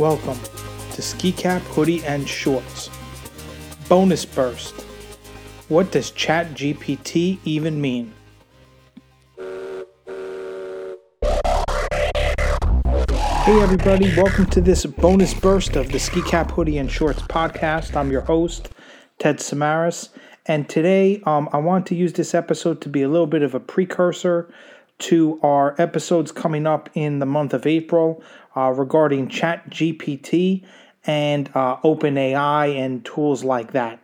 Welcome to Ski Cap Hoodie and Shorts. Bonus Burst. What does ChatGPT even mean? Hey everybody, welcome to this bonus burst of the Ski Cap Hoodie and Shorts podcast. I'm your host, Ted Samaras, and today um, I want to use this episode to be a little bit of a precursor to our episodes coming up in the month of April uh, regarding ChatGPT and uh, OpenAI and tools like that.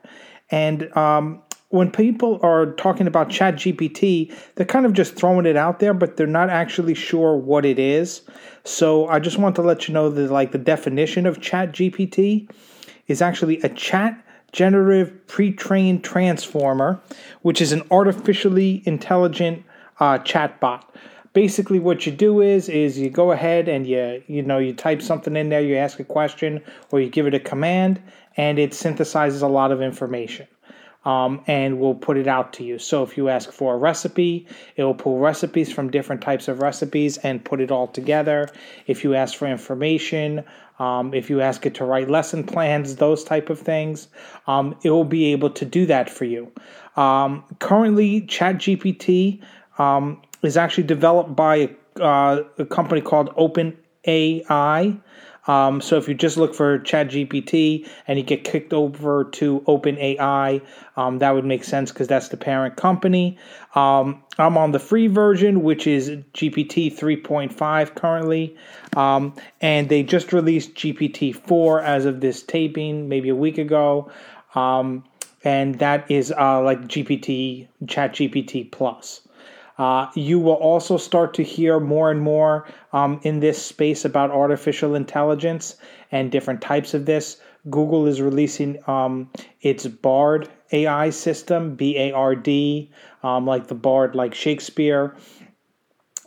And um, when people are talking about ChatGPT, they're kind of just throwing it out there, but they're not actually sure what it is. So I just want to let you know that like the definition of ChatGPT is actually a chat generative pre-trained transformer, which is an artificially intelligent uh, chatbot. Basically, what you do is is you go ahead and you you know you type something in there, you ask a question, or you give it a command, and it synthesizes a lot of information um, and will put it out to you. So if you ask for a recipe, it will pull recipes from different types of recipes and put it all together. If you ask for information, um, if you ask it to write lesson plans, those type of things, um, it will be able to do that for you. Um, currently, ChatGPT um, is actually developed by uh, a company called OpenAI. Um, so if you just look for ChatGPT and you get kicked over to OpenAI, um, that would make sense because that's the parent company. Um, I'm on the free version, which is GPT 3.5 currently, um, and they just released GPT 4 as of this taping, maybe a week ago, um, and that is uh, like GPT ChatGPT Plus. Uh, you will also start to hear more and more um, in this space about artificial intelligence and different types of this. Google is releasing um, its Bard AI system, B A R D, um, like the Bard, like Shakespeare.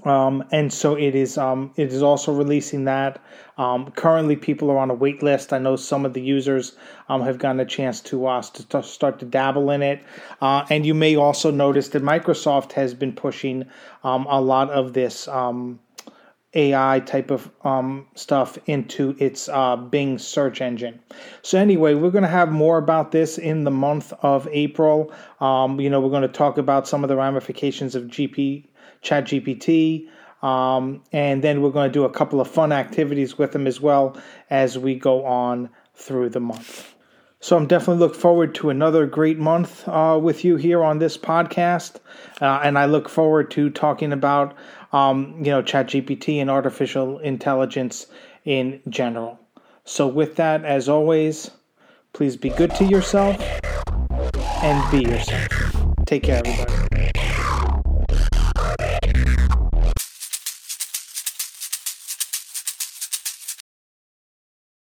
Um, and so it is. Um, it is also releasing that. Um, currently, people are on a wait list. I know some of the users um, have gotten a chance to, uh, to start to dabble in it. Uh, and you may also notice that Microsoft has been pushing um, a lot of this um, AI type of um, stuff into its uh, Bing search engine. So anyway, we're going to have more about this in the month of April. Um, you know, we're going to talk about some of the ramifications of GP ChatGPT. Um, and then we're going to do a couple of fun activities with them as well as we go on through the month. So I'm definitely look forward to another great month uh, with you here on this podcast, uh, and I look forward to talking about um, you know ChatGPT and artificial intelligence in general. So with that, as always, please be good to yourself and be yourself. Take care, everybody.